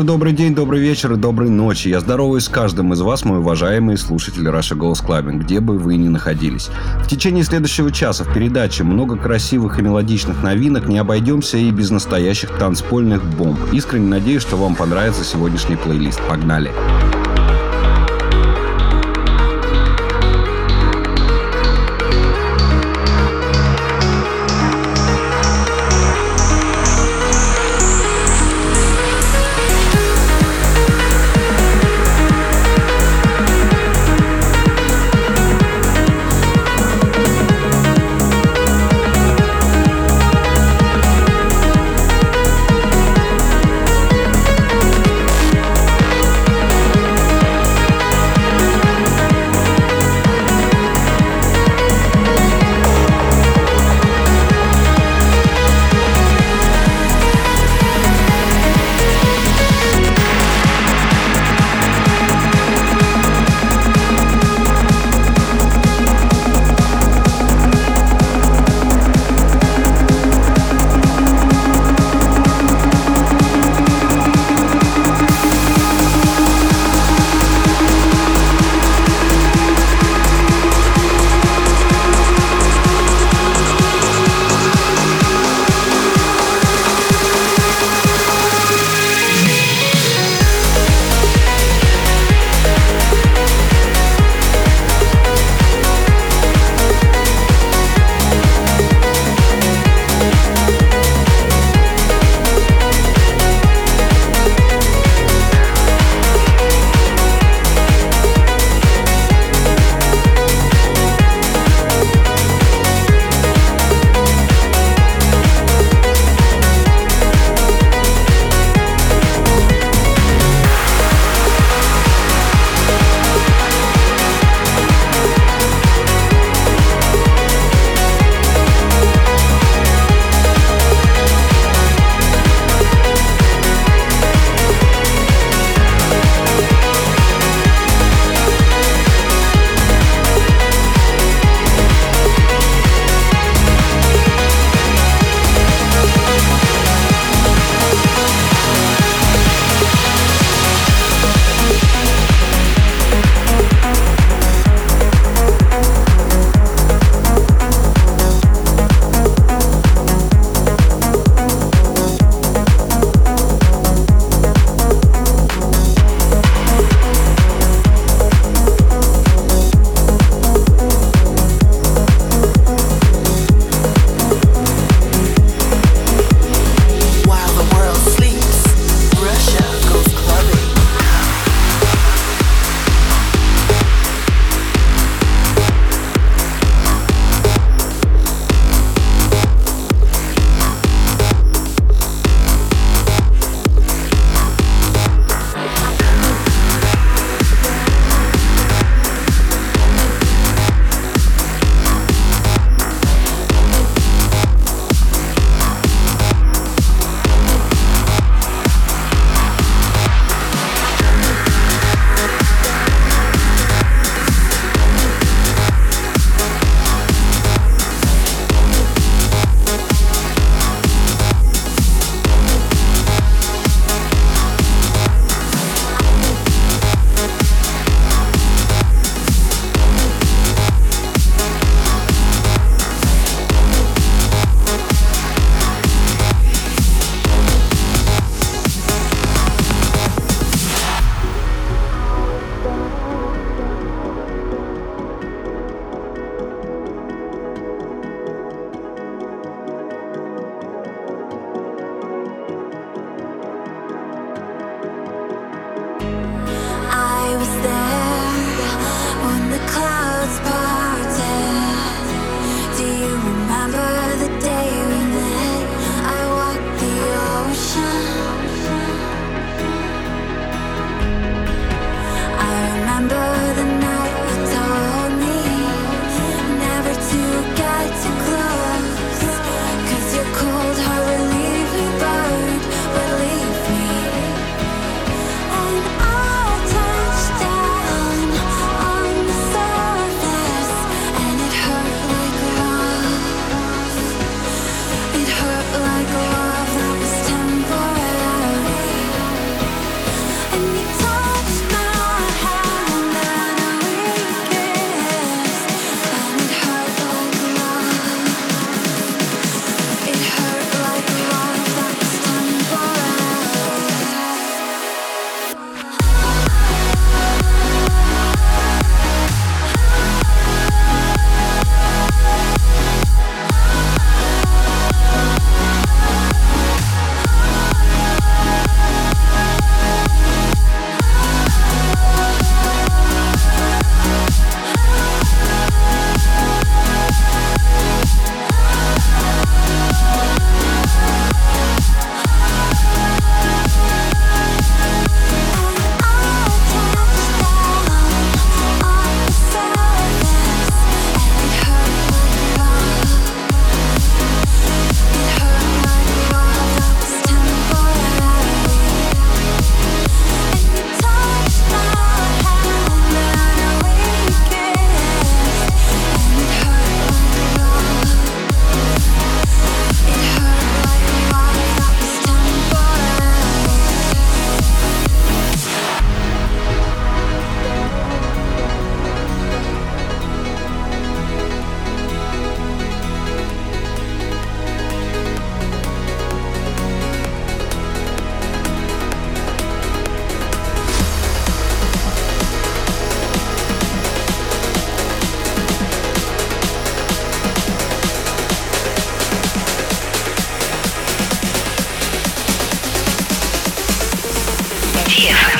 Утро, добрый день, добрый вечер и доброй ночи. Я здороваюсь с каждым из вас, мой уважаемый слушатель Russia Goes Clubbing, где бы вы ни находились. В течение следующего часа в передаче много красивых и мелодичных новинок, не обойдемся и без настоящих танцпольных бомб. Искренне надеюсь, что вам понравится сегодняшний плейлист. Погнали! Погнали! DFM.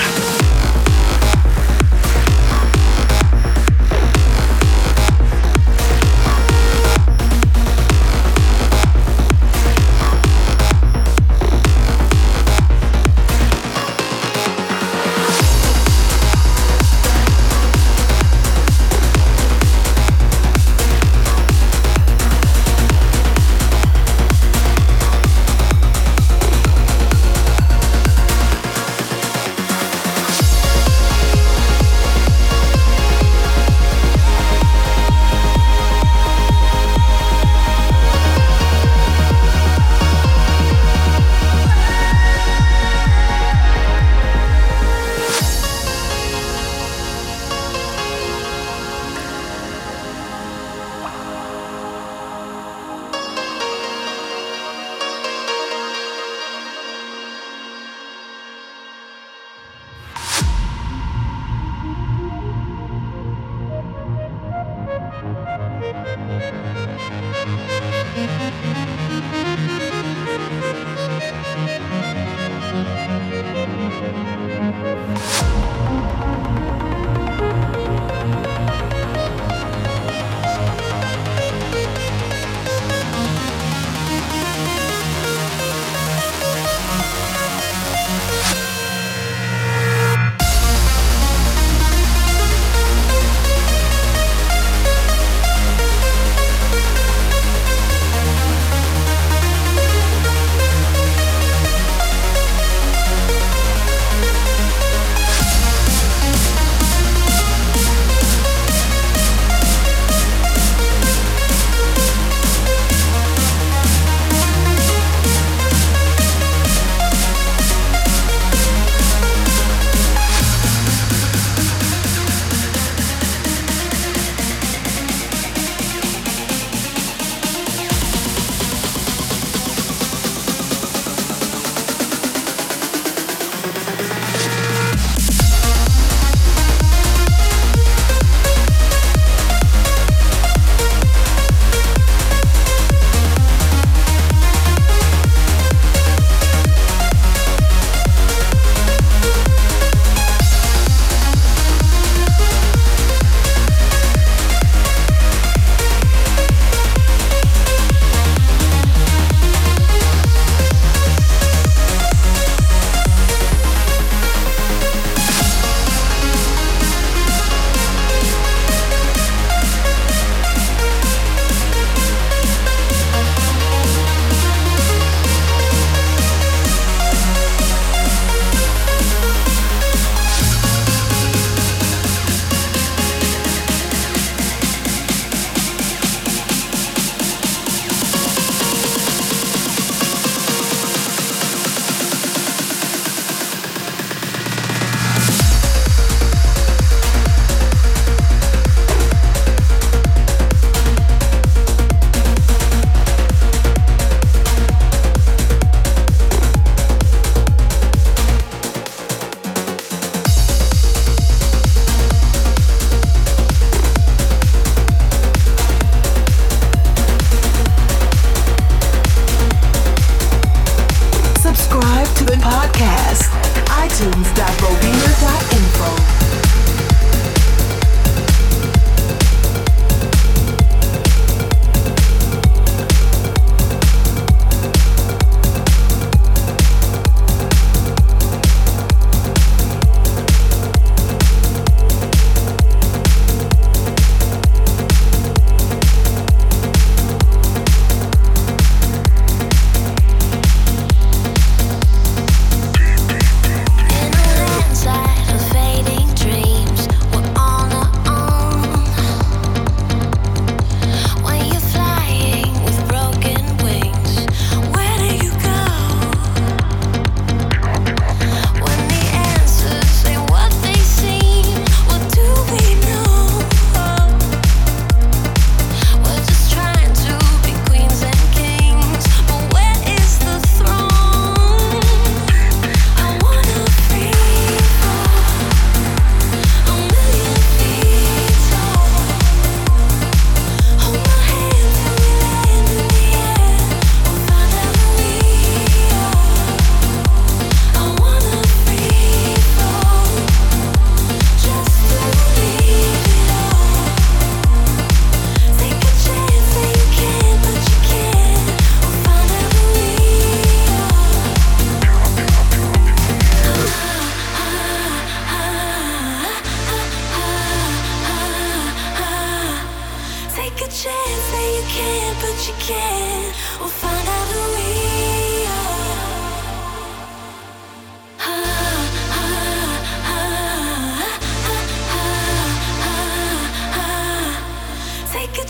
podcast.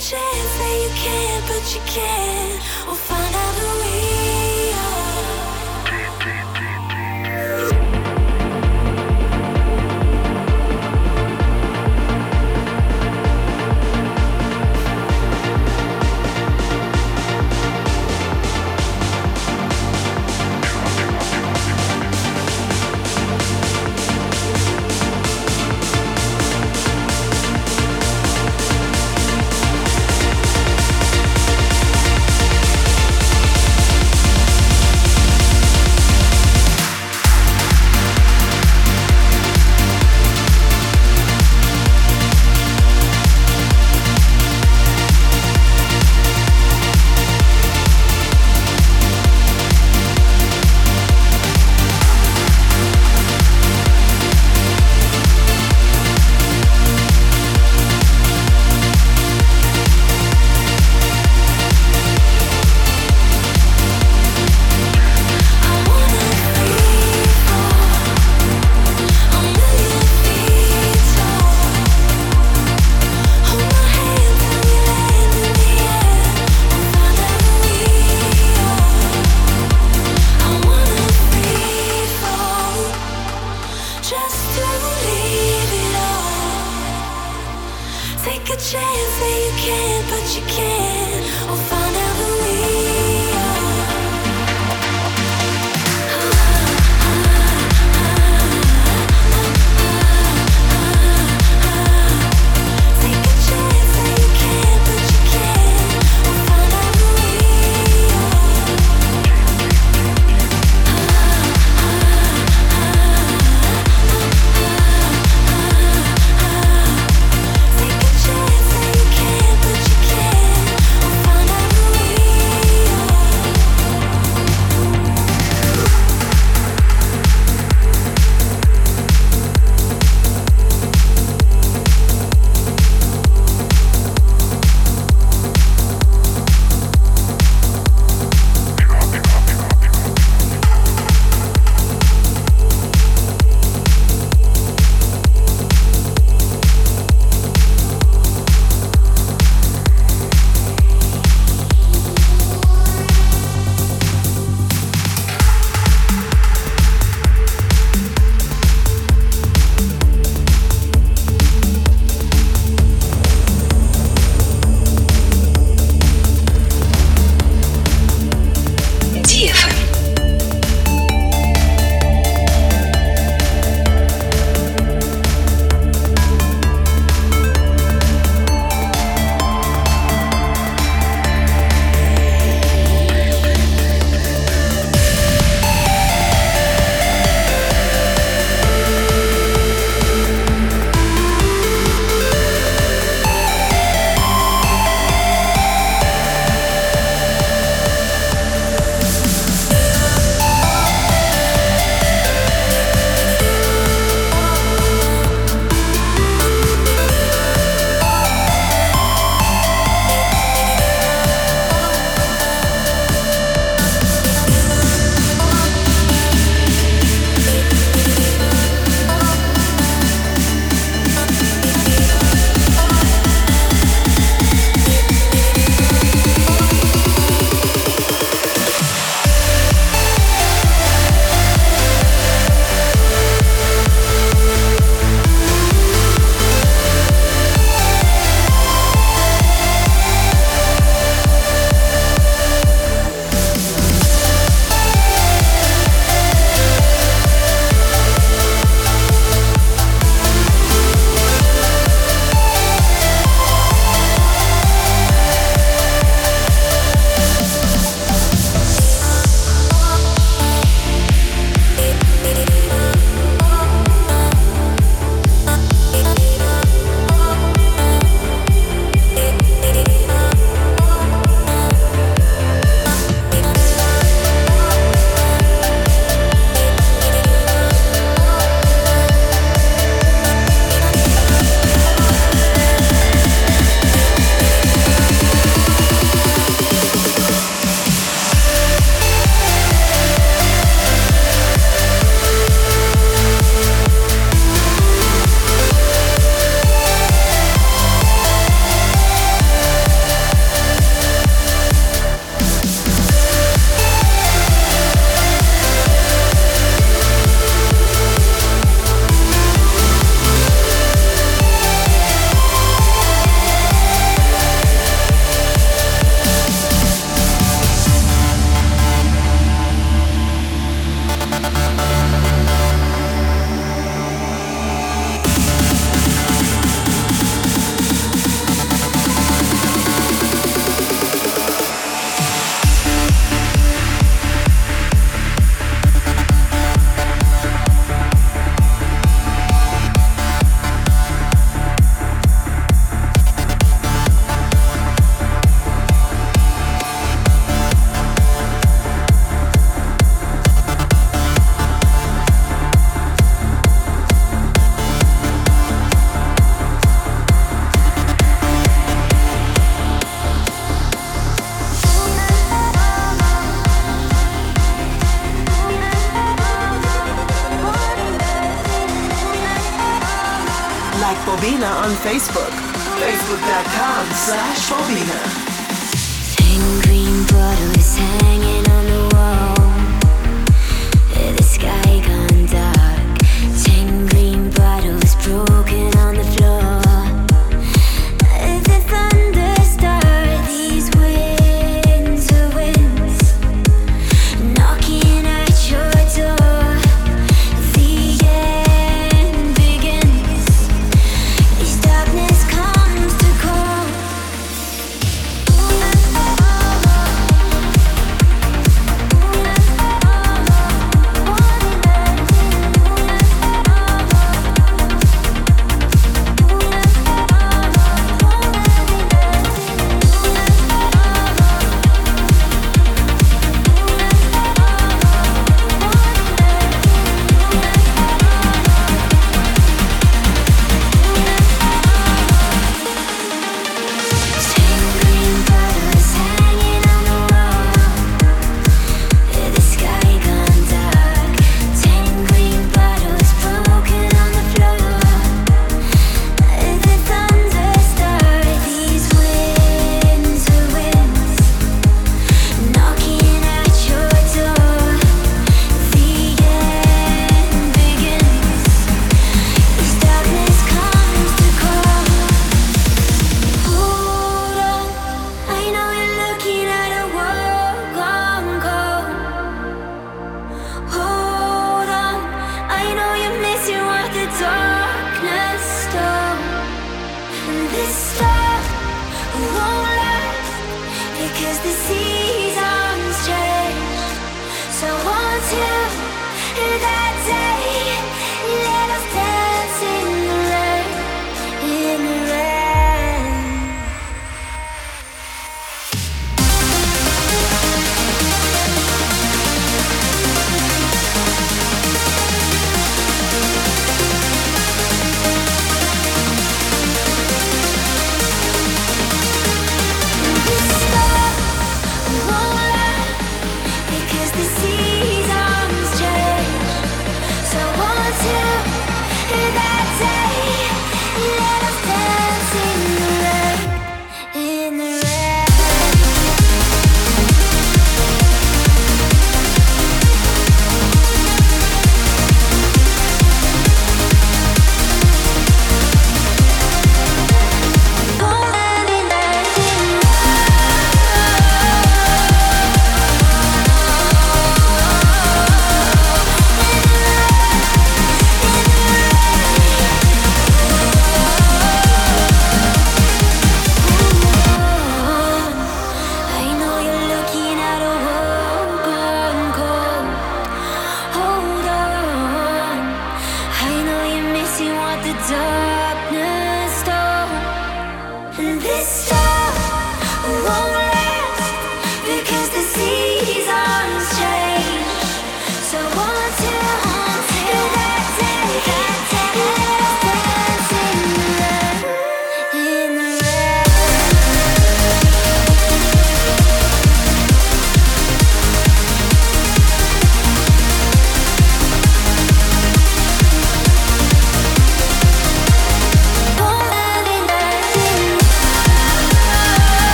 chance that you can, but you can't. We'll find out the way.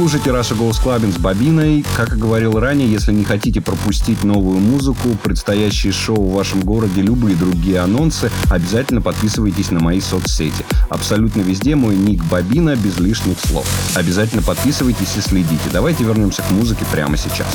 Слушаете Russia Goes Clubbing с Бобиной. Как и говорил ранее, если не хотите пропустить новую музыку, предстоящие шоу в вашем городе, любые другие анонсы, обязательно подписывайтесь на мои соцсети. Абсолютно везде мой ник Бобина без лишних слов. Обязательно подписывайтесь и следите. Давайте вернемся к музыке прямо сейчас.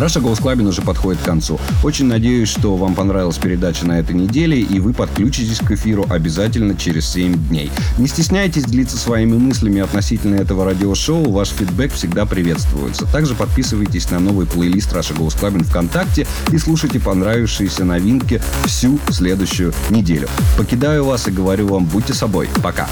Russia Goes Clubbing уже подходит к концу. Очень надеюсь, что вам понравилась передача на этой неделе, и вы подключитесь к эфиру обязательно через 7 дней. Не стесняйтесь делиться своими мыслями относительно этого радиошоу, ваш фидбэк всегда приветствуется. Также подписывайтесь на новый плейлист Russia Goes Clubbing ВКонтакте и слушайте понравившиеся новинки всю следующую неделю. Покидаю вас и говорю вам, будьте собой. Пока.